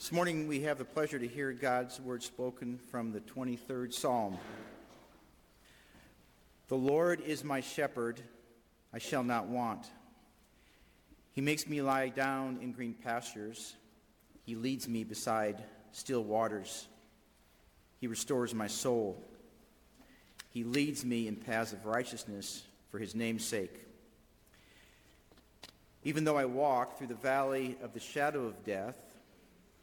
This morning we have the pleasure to hear God's word spoken from the 23rd Psalm. The Lord is my shepherd, I shall not want. He makes me lie down in green pastures. He leads me beside still waters. He restores my soul. He leads me in paths of righteousness for his name's sake. Even though I walk through the valley of the shadow of death,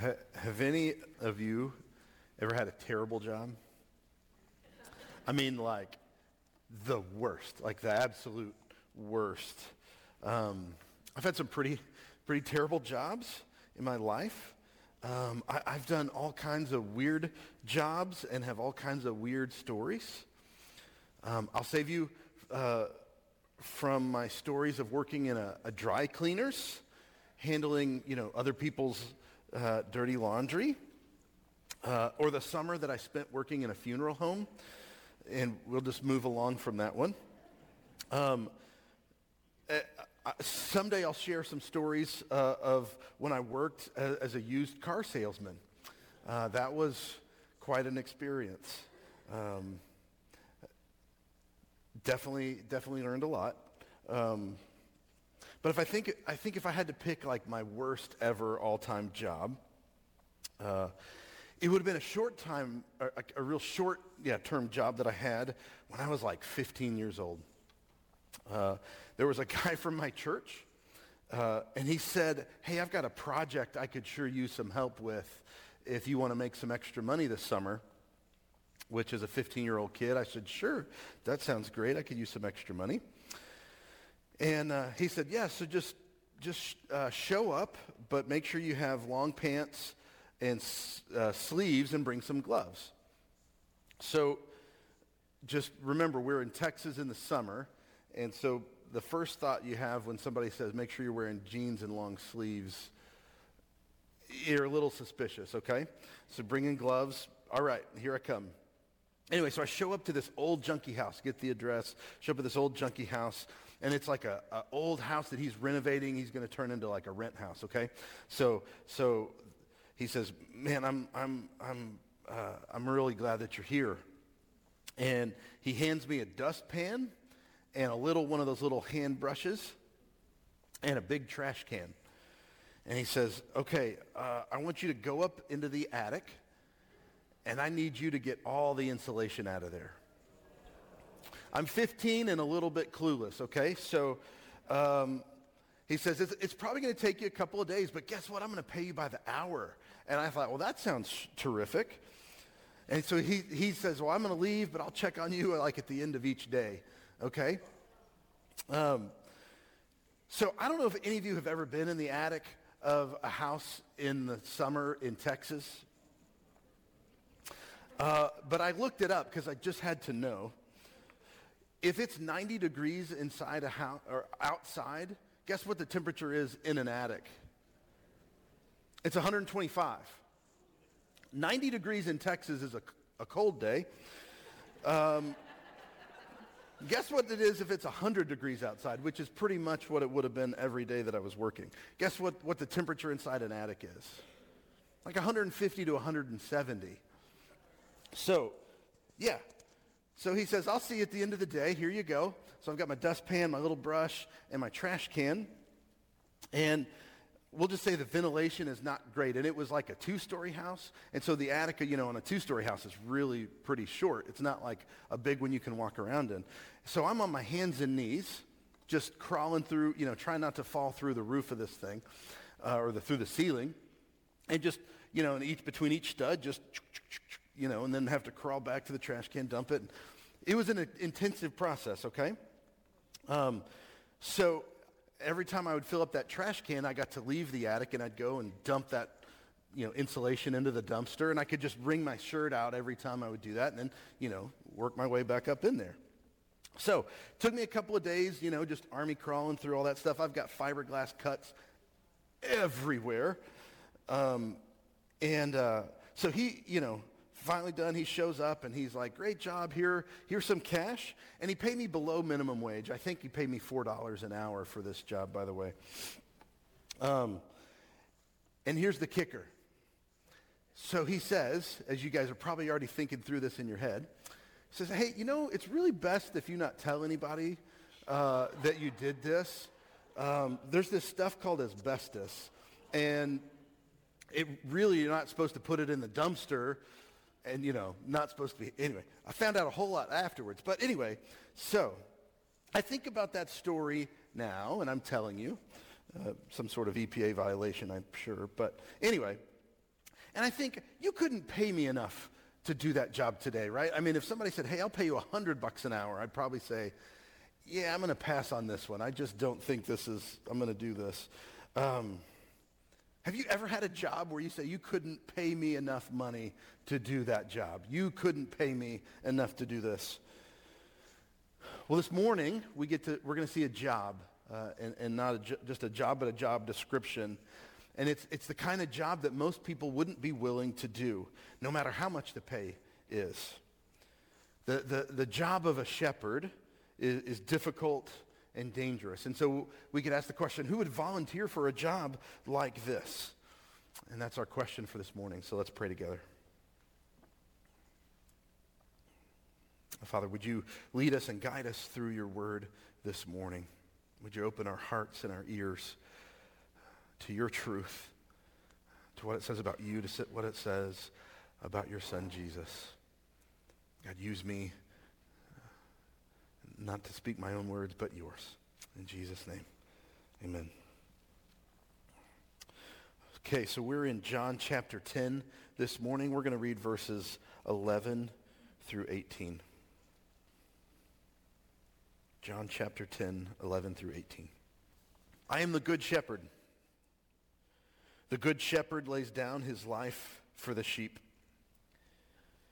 Have any of you ever had a terrible job? I mean, like the worst, like the absolute worst. Um, I've had some pretty, pretty terrible jobs in my life. Um, I, have done all kinds of weird jobs and have all kinds of weird stories. Um, I'll save you uh, from my stories of working in a, a, dry cleaners, handling you know other people's uh, dirty laundry, uh, or the summer that I spent working in a funeral home and we'll just move along from that one. Um, uh, someday I'll share some stories uh, of when I worked as, as a used car salesman. Uh, that was quite an experience. Um, definitely, definitely learned a lot. Um, but if I think, I think if I had to pick like my worst ever all-time job, uh, it would have been a short time, a, a real short yeah, term job that I had when I was like 15 years old. Uh, there was a guy from my church, uh, and he said, hey, I've got a project I could sure use some help with if you want to make some extra money this summer, which is a 15-year-old kid. I said, sure, that sounds great. I could use some extra money. And uh, he said, yeah, so just, just uh, show up, but make sure you have long pants and uh, sleeves and bring some gloves. So just remember, we're in Texas in the summer, and so the first thought you have when somebody says, make sure you're wearing jeans and long sleeves, you're a little suspicious, okay? So bring in gloves. All right, here I come. Anyway, so I show up to this old junkie house, get the address, show up at this old junkie house, and it's like a, a old house that he's renovating. He's going to turn into like a rent house, okay? So, so he says, man, I'm, I'm, I'm, uh, I'm really glad that you're here. And he hands me a dustpan and a little one of those little hand brushes and a big trash can. And he says, okay, uh, I want you to go up into the attic and I need you to get all the insulation out of there. I'm 15 and a little bit clueless, okay? So um, he says, it's, it's probably going to take you a couple of days, but guess what? I'm going to pay you by the hour. And I thought, well, that sounds terrific. And so he, he says, well, I'm going to leave, but I'll check on you like at the end of each day. Okay? Um, so I don't know if any of you have ever been in the attic of a house in the summer in Texas. Uh, but I looked it up because I just had to know. If it's 90 degrees inside a house or outside, Guess what the temperature is in an attic? It's 125. 90 degrees in Texas is a, a cold day. Um, guess what it is if it's 100 degrees outside, which is pretty much what it would have been every day that I was working. Guess what, what the temperature inside an attic is? Like 150 to 170. So, yeah, so he says, I'll see you at the end of the day. Here you go. So I've got my dustpan, my little brush, and my trash can. And we'll just say the ventilation is not great. And it was like a two-story house. And so the attic, you know, on a two-story house is really pretty short. It's not like a big one you can walk around in. So I'm on my hands and knees, just crawling through, you know, trying not to fall through the roof of this thing uh, or the, through the ceiling. And just, you know, each, between each stud, just you know, and then have to crawl back to the trash can, dump it. It was an intensive process, okay? Um, so every time I would fill up that trash can, I got to leave the attic and I'd go and dump that you know, insulation into the dumpster, and I could just wring my shirt out every time I would do that, and then, you know, work my way back up in there. So, it took me a couple of days, you know, just army crawling through all that stuff. I've got fiberglass cuts everywhere. Um, and uh, so he, you know, finally done, he shows up and he's like, great job, here, here's some cash. And he paid me below minimum wage. I think he paid me $4 an hour for this job, by the way. Um, and here's the kicker. So he says, as you guys are probably already thinking through this in your head, he says, hey, you know, it's really best if you not tell anybody uh, that you did this. Um, there's this stuff called asbestos, and it really, you're not supposed to put it in the dumpster and, you know, not supposed to be. Anyway, I found out a whole lot afterwards. But anyway, so I think about that story now, and I'm telling you, uh, some sort of EPA violation, I'm sure. But anyway, and I think you couldn't pay me enough to do that job today, right? I mean, if somebody said, hey, I'll pay you a 100 bucks an hour, I'd probably say, yeah, I'm going to pass on this one. I just don't think this is, I'm going to do this. Um, have you ever had a job where you say, you couldn't pay me enough money to do that job? You couldn't pay me enough to do this. Well, this morning, we get to, we're going to see a job, uh, and, and not a just a job, but a job description. And it's, it's the kind of job that most people wouldn't be willing to do, no matter how much the pay is. The, the, the job of a shepherd is, is difficult and dangerous. And so we could ask the question, who would volunteer for a job like this? And that's our question for this morning. So let's pray together. Father, would you lead us and guide us through your word this morning? Would you open our hearts and our ears to your truth, to what it says about you, to what it says about your son, Jesus? God, use me not to speak my own words, but yours. In Jesus' name, amen. Okay, so we're in John chapter 10 this morning. We're going to read verses 11 through 18. John chapter 10, 11 through 18. I am the good shepherd. The good shepherd lays down his life for the sheep.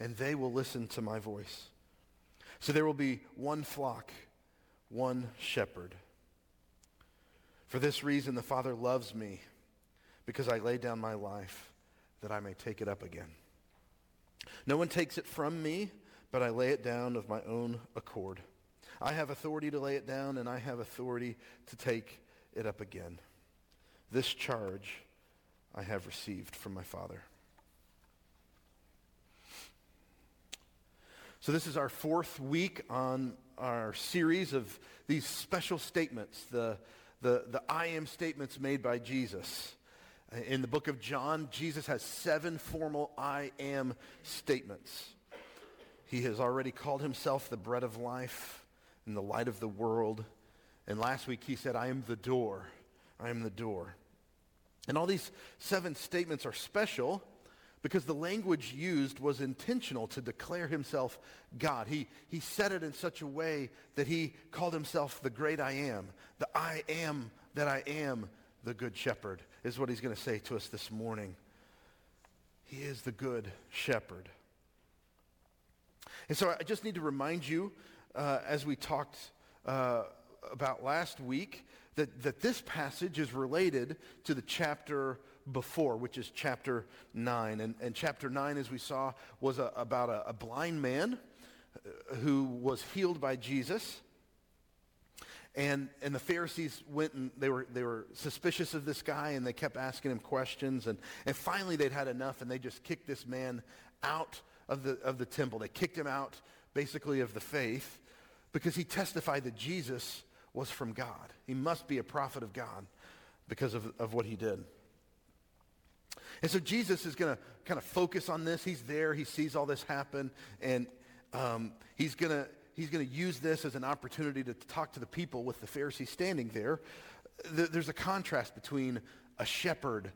and they will listen to my voice. So there will be one flock, one shepherd. For this reason, the Father loves me, because I lay down my life that I may take it up again. No one takes it from me, but I lay it down of my own accord. I have authority to lay it down, and I have authority to take it up again. This charge I have received from my Father. So, this is our fourth week on our series of these special statements, the, the, the I am statements made by Jesus. In the book of John, Jesus has seven formal I am statements. He has already called himself the bread of life and the light of the world. And last week he said, I am the door. I am the door. And all these seven statements are special because the language used was intentional to declare himself God. He, he said it in such a way that he called himself the great I am. The I am that I am the good shepherd is what he's going to say to us this morning. He is the good shepherd. And so I just need to remind you, uh, as we talked uh, about last week, that, that this passage is related to the chapter before, which is chapter 9. And, and chapter 9, as we saw, was a, about a, a blind man uh, who was healed by Jesus. And, and the Pharisees went and they were, they were suspicious of this guy and they kept asking him questions. And, and finally they'd had enough and they just kicked this man out of the, of the temple. They kicked him out basically of the faith because he testified that Jesus was from God. He must be a prophet of God because of, of what he did. And so Jesus is going to kind of focus on this. He's there. He sees all this happen. And um, he's going to he's going to use this as an opportunity to talk to the people with the Pharisees standing there. There's a contrast between a shepherd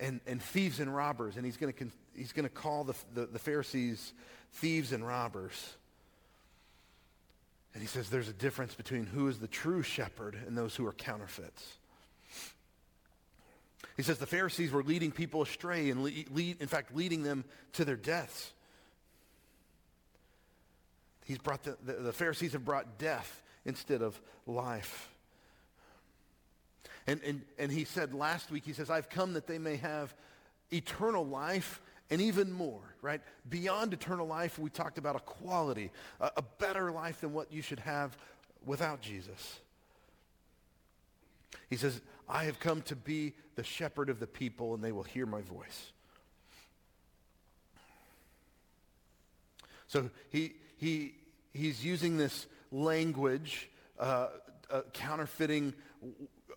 and, and thieves and robbers. And he's going to, he's going to call the, the, the Pharisees thieves and robbers. And he says there's a difference between who is the true shepherd and those who are counterfeits. He says the Pharisees were leading people astray and lead, in fact leading them to their deaths. He's brought the, the, the Pharisees have brought death instead of life. And, and, and he said last week, he says, I've come that they may have eternal life and even more, right? Beyond eternal life, we talked about a quality, a, a better life than what you should have without Jesus. He says, I have come to be the shepherd of the people, and they will hear my voice. So he, he, he's using this language, uh, uh, counterfeiting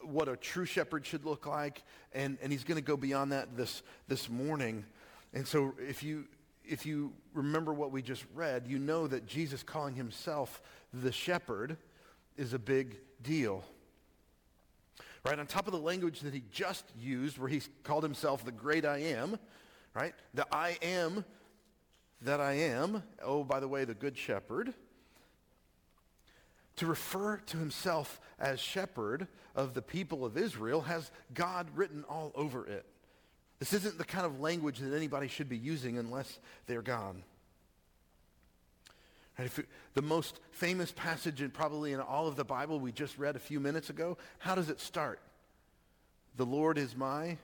what a true shepherd should look like, and, and he's going to go beyond that this, this morning. And so if you, if you remember what we just read, you know that Jesus calling himself the shepherd is a big deal. Right? On top of the language that he just used, where he called himself the great I am, right? The I am that I am, oh, by the way, the good shepherd, to refer to himself as shepherd of the people of Israel has God written all over it. This isn't the kind of language that anybody should be using unless they're God. It, the most famous passage in probably in all of the Bible we just read a few minutes ago, how does it start? The Lord is my,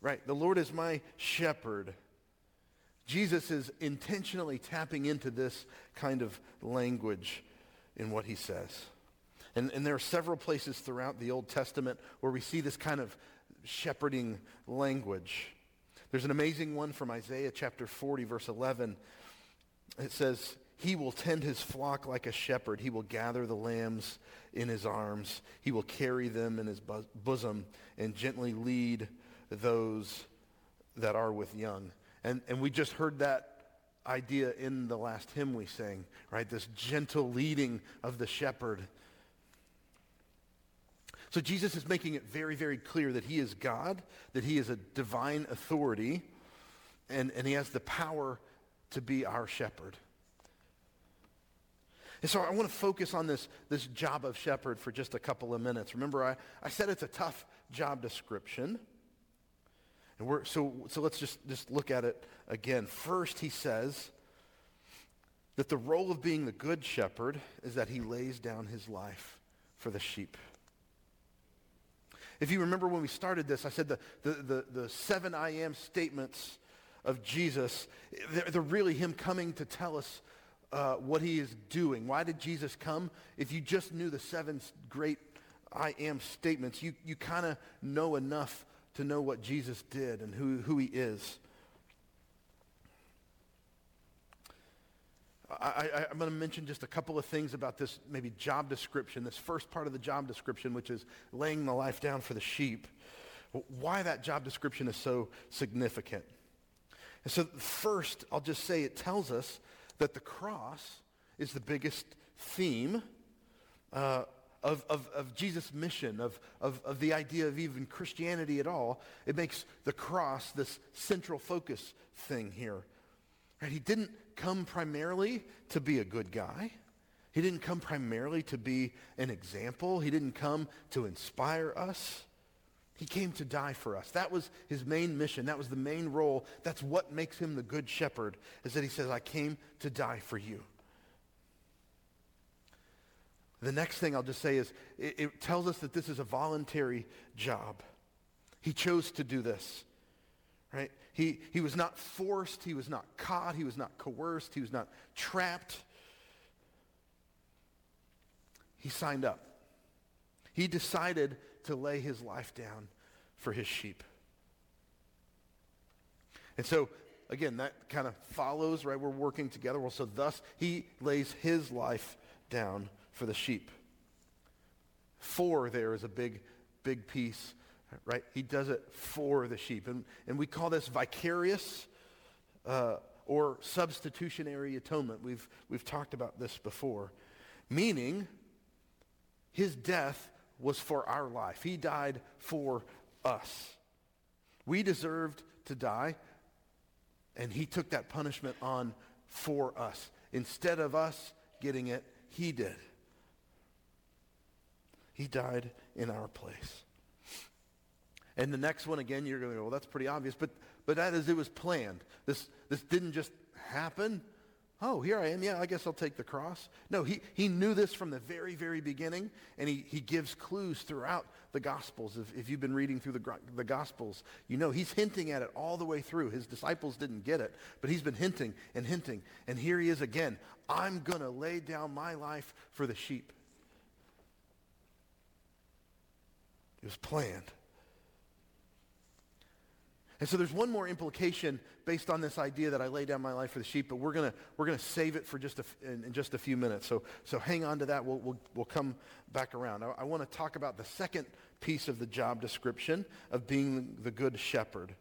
right, the Lord is my shepherd. Jesus is intentionally tapping into this kind of language in what he says. And, and there are several places throughout the Old Testament where we see this kind of shepherding language. There's an amazing one from Isaiah chapter 40, verse 11. It says, He will tend his flock like a shepherd. He will gather the lambs in his arms. He will carry them in his bosom and gently lead those that are with young. And, and we just heard that idea in the last hymn we sang, right? This gentle leading of the shepherd. So Jesus is making it very, very clear that he is God, that he is a divine authority, and, and he has the power to be our shepherd. And so I want to focus on this, this job of shepherd for just a couple of minutes. Remember, I, I said it's a tough job description. And we're, so, so let's just, just look at it again. First, he says that the role of being the good shepherd is that he lays down his life for the sheep. If you remember when we started this, I said the, the, the, the seven I am statements of Jesus, they're, they're really him coming to tell us uh, what he is doing. Why did Jesus come? If you just knew the seven great I am statements, you, you kind of know enough to know what Jesus did and who, who he is. I, am going to mention just a couple of things about this maybe job description, this first part of the job description, which is laying the life down for the sheep. Why that job description is so significant. And so first, I'll just say it tells us that the cross is the biggest theme uh, of, of, of Jesus' mission, of, of, of the idea of even Christianity at all, it makes the cross this central focus thing here. Right? He didn't come primarily to be a good guy. He didn't come primarily to be an example. He didn't come to inspire us. He came to die for us. That was his main mission. That was the main role. That's what makes him the good shepherd, is that he says, I came to die for you. The next thing I'll just say is it, it tells us that this is a voluntary job. He chose to do this. Right? He, he was not forced. He was not caught. He was not coerced. He was not trapped. He signed up. He decided to lay his life down for his sheep. And so, again, that kind of follows, right? We're working together. Well, so thus he lays his life down for the sheep. For there is a big, big piece, right? He does it for the sheep. And, and we call this vicarious uh, or substitutionary atonement. We've, we've talked about this before. Meaning, his death was for our life. He died for us. We deserved to die, and he took that punishment on for us. Instead of us getting it, he did. He died in our place. And the next one, again, you're going to go, well, that's pretty obvious. But, but that is, it was planned. This, this didn't just happen. Oh, here I am. Yeah, I guess I'll take the cross. No, he, he knew this from the very, very beginning, and he, he gives clues throughout the Gospels. If, if you've been reading through the, the Gospels, you know he's hinting at it all the way through. His disciples didn't get it, but he's been hinting and hinting. And here he is again. I'm going to lay down my life for the sheep. It was planned. And so there's one more implication based on this idea that I lay down my life for the sheep, but we're going we're gonna save it for just a, in, in, just a few minutes. So, so hang on to that. We'll, we'll, we'll come back around. I, I want to talk about the second piece of the job description of being the good shepherd.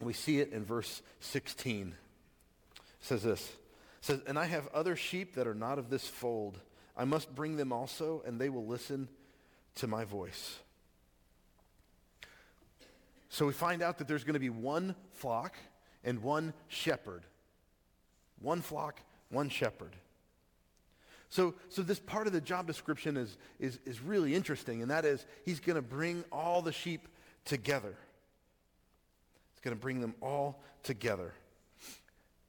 We see it in verse 16. It says this. It says, And I have other sheep that are not of this fold. I must bring them also, and they will listen to my voice. So we find out that there's going to be one flock and one shepherd. One flock, one shepherd. So, so this part of the job description is, is, is really interesting, and that is he's going to bring all the sheep together. He's going to bring them all together.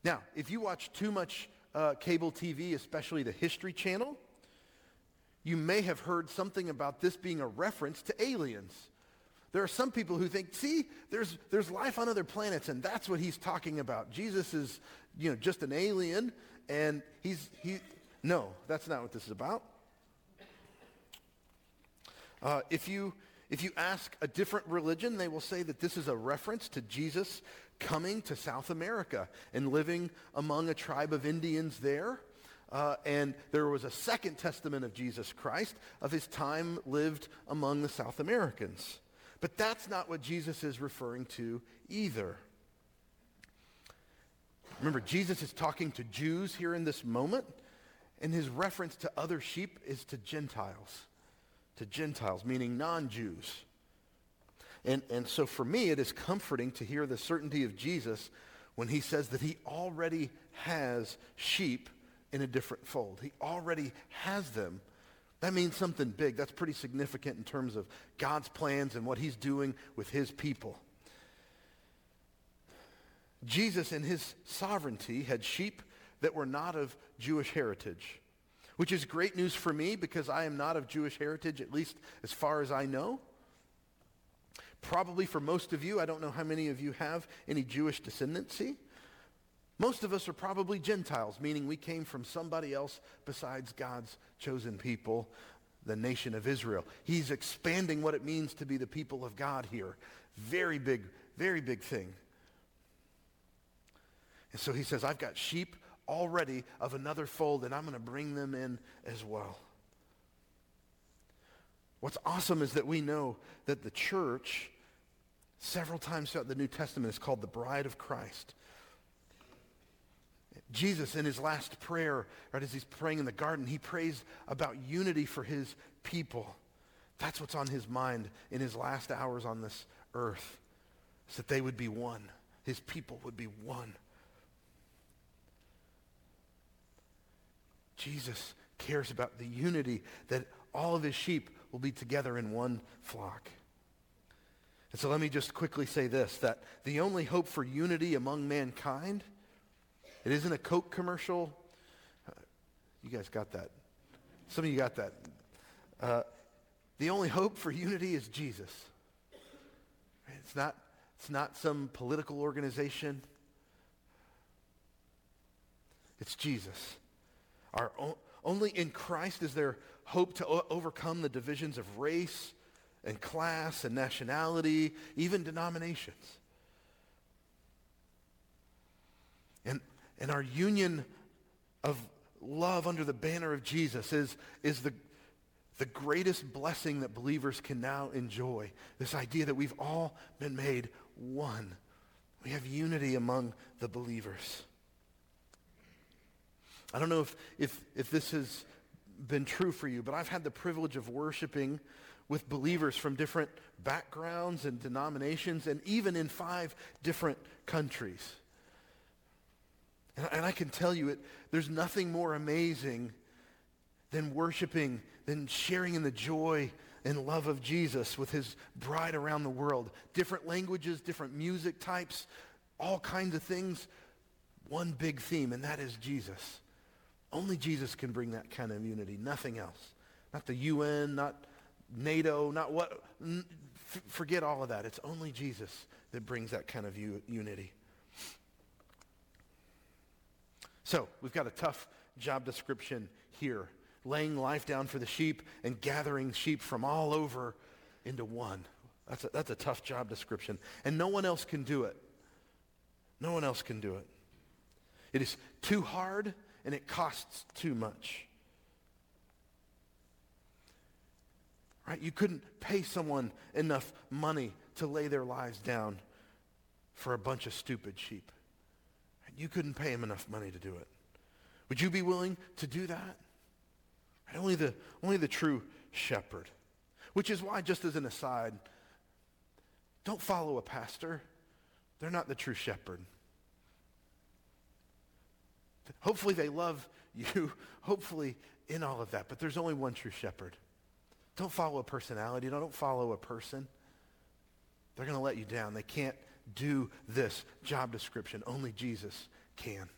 Now, if you watch too much uh, cable TV, especially the History Channel, you may have heard something about this being a reference to aliens. There are some people who think, see, there's, there's life on other planets, and that's what he's talking about. Jesus is, you know, just an alien, and he's, he, no, that's not what this is about. Uh, if, you, if you ask a different religion, they will say that this is a reference to Jesus coming to South America and living among a tribe of Indians there. Uh, and there was a second testament of Jesus Christ of his time lived among the South Americans. But that's not what Jesus is referring to either. Remember, Jesus is talking to Jews here in this moment, and his reference to other sheep is to Gentiles. To Gentiles, meaning non-Jews. And, and so for me, it is comforting to hear the certainty of Jesus when he says that he already has sheep in a different fold. He already has them that means something big. That's pretty significant in terms of God's plans and what he's doing with his people. Jesus, in his sovereignty, had sheep that were not of Jewish heritage, which is great news for me because I am not of Jewish heritage, at least as far as I know. Probably for most of you, I don't know how many of you have any Jewish descendancy. Most of us are probably Gentiles, meaning we came from somebody else besides God's chosen people, the nation of Israel. He's expanding what it means to be the people of God here. Very big, very big thing. And so he says, I've got sheep already of another fold, and I'm going to bring them in as well. What's awesome is that we know that the church, several times throughout the New Testament, is called the bride of Christ. Jesus, in his last prayer, right as he's praying in the garden, he prays about unity for his people. That's what's on his mind in his last hours on this earth, is that they would be one. His people would be one. Jesus cares about the unity that all of his sheep will be together in one flock. And so let me just quickly say this, that the only hope for unity among mankind it isn't a Coke commercial. Uh, you guys got that. Some of you got that. Uh, the only hope for unity is Jesus. It's not, it's not some political organization. It's Jesus. Our o- only in Christ is there hope to o- overcome the divisions of race and class and nationality, even denominations. And our union of love under the banner of Jesus is, is the, the greatest blessing that believers can now enjoy. This idea that we've all been made one. We have unity among the believers. I don't know if, if, if this has been true for you, but I've had the privilege of worshiping with believers from different backgrounds and denominations and even in five different countries. And, and I can tell you it, there's nothing more amazing than worshiping, than sharing in the joy and love of Jesus with his bride around the world. Different languages, different music types, all kinds of things. One big theme, and that is Jesus. Only Jesus can bring that kind of unity, nothing else. Not the UN, not NATO, not what. F- forget all of that. It's only Jesus that brings that kind of u- unity. So, we've got a tough job description here laying life down for the sheep and gathering sheep from all over into one. That's a, that's a tough job description. And no one else can do it. No one else can do it. It is too hard and it costs too much. Right? You couldn't pay someone enough money to lay their lives down for a bunch of stupid sheep. You couldn't pay him enough money to do it. Would you be willing to do that? Only the, only the true shepherd. Which is why, just as an aside, don't follow a pastor. They're not the true shepherd. Hopefully they love you, hopefully in all of that, but there's only one true shepherd. Don't follow a personality. Don't follow a person. They're going to let you down. They can't do this job description. Only Jesus can.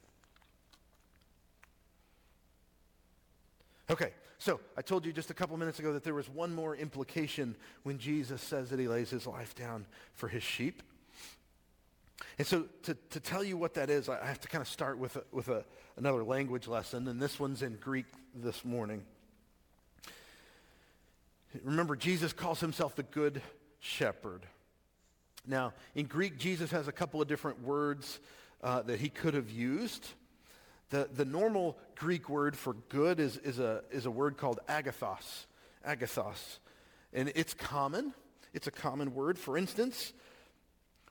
Okay, so I told you just a couple minutes ago that there was one more implication when Jesus says that he lays his life down for his sheep. And so to, to tell you what that is, I have to kind of start with, a, with a, another language lesson, and this one's in Greek this morning. Remember, Jesus calls himself the Good Shepherd. Now, in Greek, Jesus has a couple of different words uh, that he could have used. The, the normal Greek word for good is, is, a, is a word called agathos. Agathos. And it's common. It's a common word. For instance,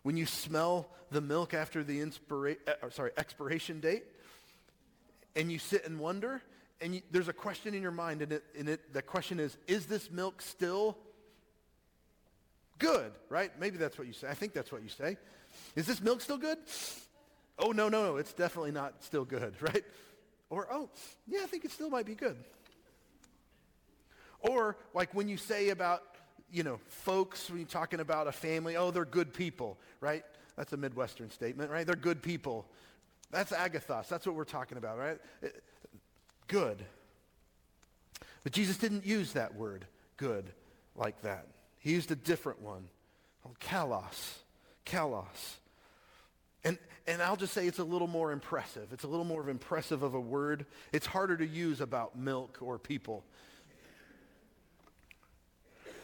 when you smell the milk after the inspira- uh, sorry, expiration date, and you sit and wonder, and you, there's a question in your mind, and, it, and it, the question is, is this milk still good, right? Maybe that's what you say. I think that's what you say. Is this milk still good? Oh, no, no, no, it's definitely not still good, right? Or, oh, yeah, I think it still might be good. Or, like when you say about, you know, folks, when you're talking about a family, oh, they're good people, right? That's a Midwestern statement, right? They're good people. That's agathos. That's what we're talking about, right? Good. But Jesus didn't use that word, good, like that. He used a different one called kalos. Kalos. And, and I'll just say it's a little more impressive. It's a little more impressive of a word. It's harder to use about milk or people.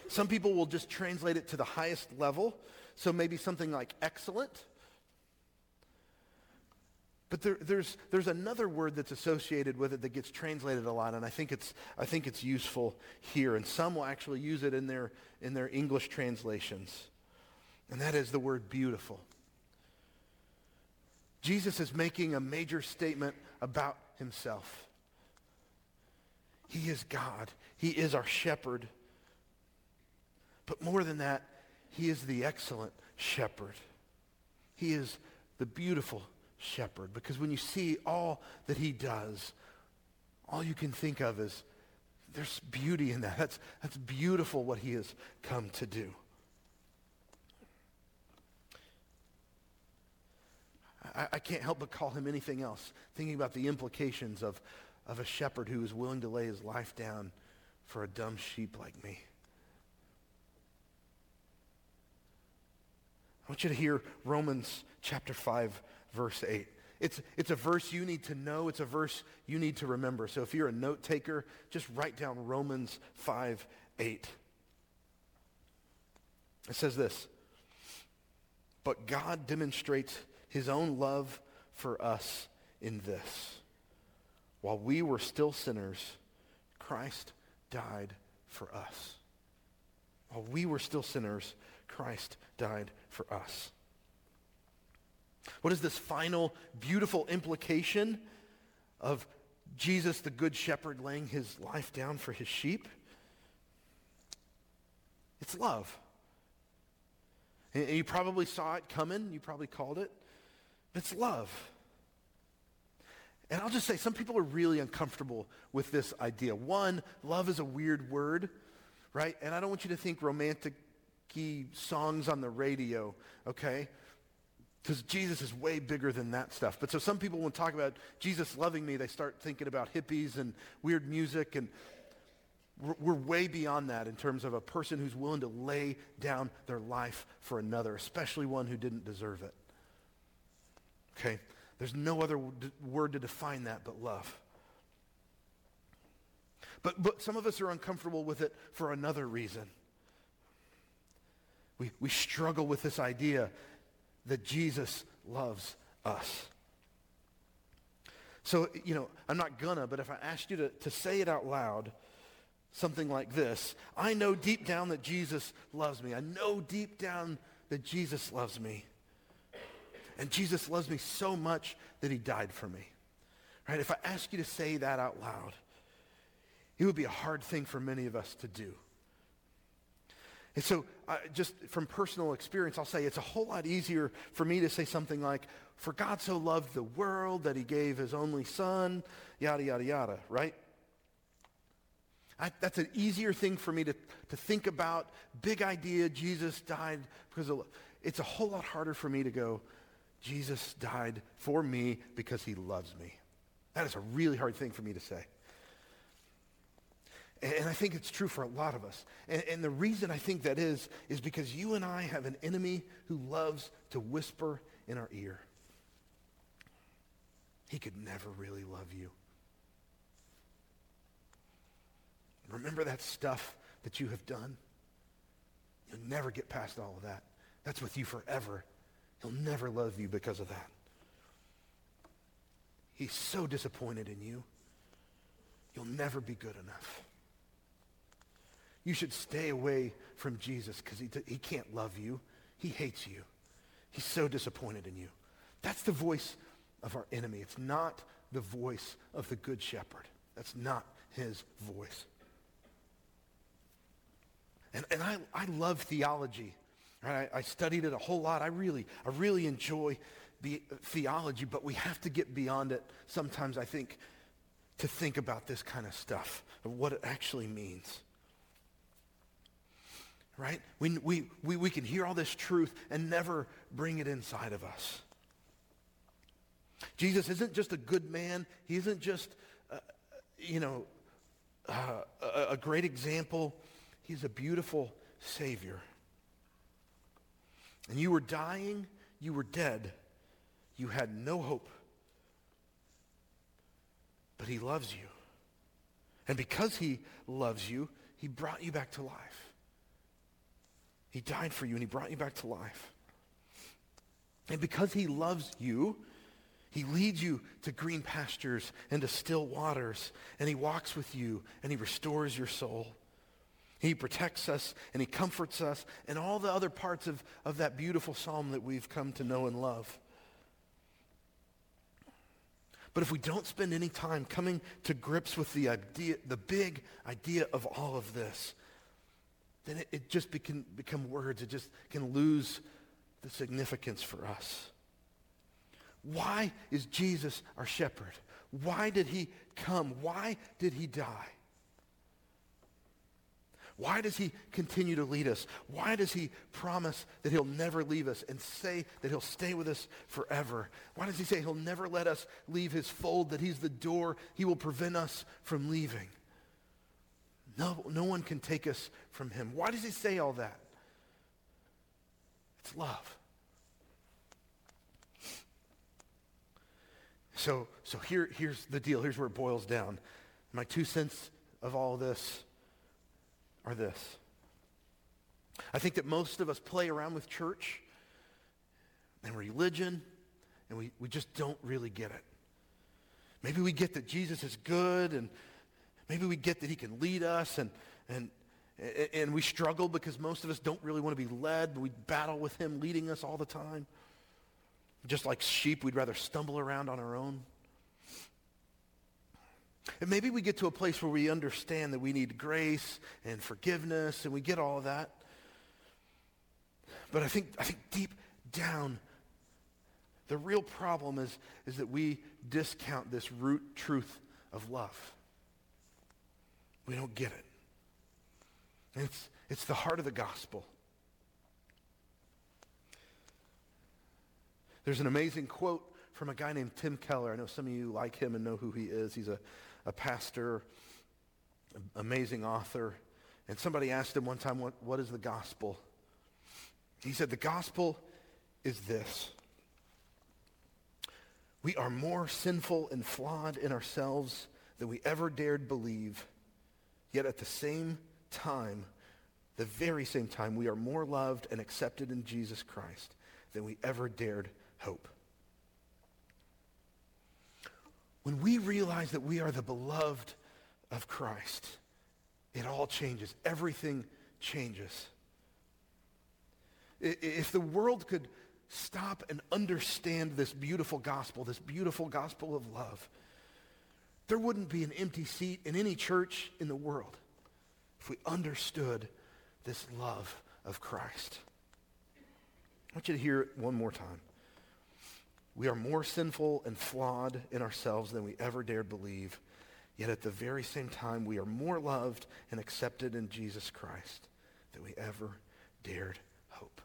Some people will just translate it to the highest level. So maybe something like excellent. But there, there's, there's another word that's associated with it that gets translated a lot, and I think it's, I think it's useful here. And some will actually use it in their, in their English translations. And that is the word beautiful. Jesus is making a major statement about himself. He is God. He is our shepherd. But more than that, he is the excellent shepherd. He is the beautiful shepherd. Because when you see all that he does, all you can think of is there's beauty in that. That's, that's beautiful what he has come to do. I, I can't help but call him anything else, thinking about the implications of, of a shepherd who is willing to lay his life down for a dumb sheep like me. I want you to hear Romans chapter 5, verse 8. It's, it's a verse you need to know. It's a verse you need to remember. So if you're a note taker, just write down Romans 5, 8. It says this, but God demonstrates his own love for us in this. While we were still sinners, Christ died for us. While we were still sinners, Christ died for us. What is this final beautiful implication of Jesus, the Good Shepherd, laying his life down for his sheep? It's love. And you probably saw it coming. You probably called it. It's love. And I'll just say, some people are really uncomfortable with this idea. One, love is a weird word, right? And I don't want you to think romantic songs on the radio, okay? Because Jesus is way bigger than that stuff. But so some people, when talk about Jesus loving me, they start thinking about hippies and weird music. And we're, we're way beyond that in terms of a person who's willing to lay down their life for another, especially one who didn't deserve it. Okay? There's no other word to define that but love. But, but some of us are uncomfortable with it for another reason. We, we struggle with this idea that Jesus loves us. So, you know, I'm not gonna, but if I asked you to, to say it out loud, something like this I know deep down that Jesus loves me. I know deep down that Jesus loves me. And Jesus loves me so much that he died for me. Right? If I ask you to say that out loud, it would be a hard thing for many of us to do. And so, just from personal experience, I'll say it's a whole lot easier for me to say something like, For God so loved the world that he gave his only son, yada, yada, yada, right? I, that's an easier thing for me to, to think about. Big idea, Jesus died because of, it's a whole lot harder for me to go, Jesus died for me because he loves me. That is a really hard thing for me to say. And I think it's true for a lot of us. And, and, the reason I think that is, is because you and I have an enemy who loves to whisper in our ear. He could never really love you. Remember that stuff that you have done? You'll never get past all of that. That's with you forever. He'll never love you because of that. He's so disappointed in you. You'll never be good enough. You should stay away from Jesus because he, he can't love you. He hates you. He's so disappointed in you. That's the voice of our enemy. It's not the voice of the good shepherd. That's not his voice. And, and I, I love theology. Right? I, I studied it a whole lot. I really, I really enjoy the, uh, theology, but we have to get beyond it sometimes, I think, to think about this kind of stuff, of what it actually means right? We, we, we, we can hear all this truth and never bring it inside of us. Jesus isn't just a good man. He isn't just, uh, you know, uh, a, a great example. He's a beautiful Savior. And you were dying, you were dead, you had no hope. But he loves you. And because he loves you, he brought you back to life. He died for you and he brought you back to life. And because he loves you, he leads you to green pastures and to still waters, and he walks with you and he restores your soul. He protects us and he comforts us and all the other parts of, of that beautiful psalm that we've come to know and love. But if we don't spend any time coming to grips with the idea, the big idea of all of this, then it, it just can become words. It just can lose the significance for us. Why is Jesus our shepherd? Why did he come? Why did he die? Why does he continue to lead us? Why does he promise that he'll never leave us and say that he'll stay with us forever? Why does he say he'll never let us leave his fold, that he's the door he will prevent us from leaving? No, no one can take us from him. Why does he say all that? It's love. So, so here, here's the deal. Here's where it boils down. My two cents of all this are this. I think that most of us play around with church and religion, and we, we just don't really get it. Maybe we get that Jesus is good and Maybe we get that he can lead us and, and, And we struggle because most of us don't really want to be led. We battle with him leading us all the time. Just like sheep, we'd rather stumble around on our own. And maybe we get to a place where we understand that we need grace and forgiveness, and we get all of that. But I think, I think deep down, the real problem is, is that we discount this root truth of love. We don't get it. It's, it's the heart of the gospel. There's an amazing quote from a guy named Tim Keller. I know some of you like him and know who he is. He's a, a pastor, amazing author. And somebody asked him one time, what, what is the gospel? He said, the gospel is this. We are more sinful and flawed in ourselves than we ever dared believe. Yet at the same time, the very same time, we are more loved and accepted in Jesus Christ than we ever dared hope. When we realize that we are the beloved of Christ, it all changes. Everything changes. If the world could stop and understand this beautiful gospel, this beautiful gospel of love, there wouldn't be an empty seat in any church in the world if we understood this love of Christ. I want you to hear it one more time. We are more sinful and flawed in ourselves than we ever dared believe, yet at the very same time, we are more loved and accepted in Jesus Christ than we ever dared hope.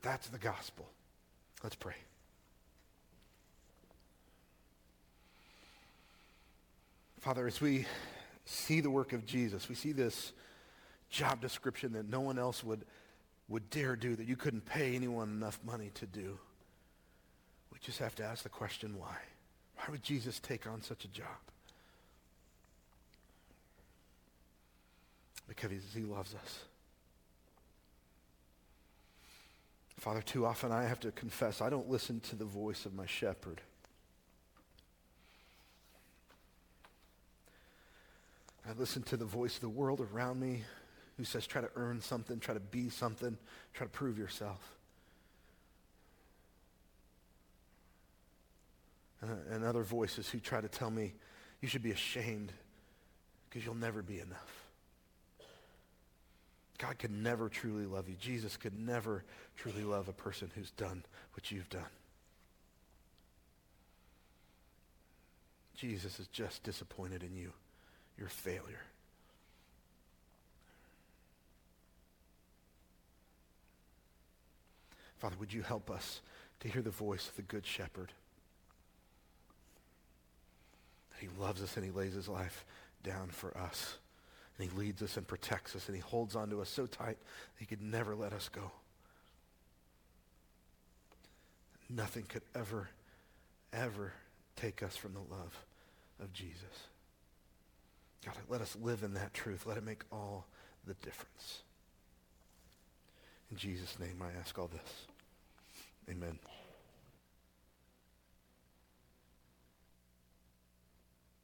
That's the gospel. Let's pray. Father, as we see the work of Jesus, we see this job description that no one else would, would dare do, that you couldn't pay anyone enough money to do. We just have to ask the question, why? Why would Jesus take on such a job? Because he loves us. Father, too often I have to confess I don't listen to the voice of my shepherd. I listen to the voice of the world around me who says, try to earn something, try to be something, try to prove yourself. And, and other voices who try to tell me, you should be ashamed because you'll never be enough. God could never truly love you. Jesus could never truly love a person who's done what you've done. Jesus is just disappointed in you, your failure. Father, would you help us to hear the voice of the Good Shepherd? He loves us and he lays his life down for us. And he leads us and protects us and he holds on to us so tight he could never let us go. Nothing could ever, ever take us from the love of Jesus. God, let us live in that truth. Let it make all the difference. In Jesus' name I ask all this. Amen.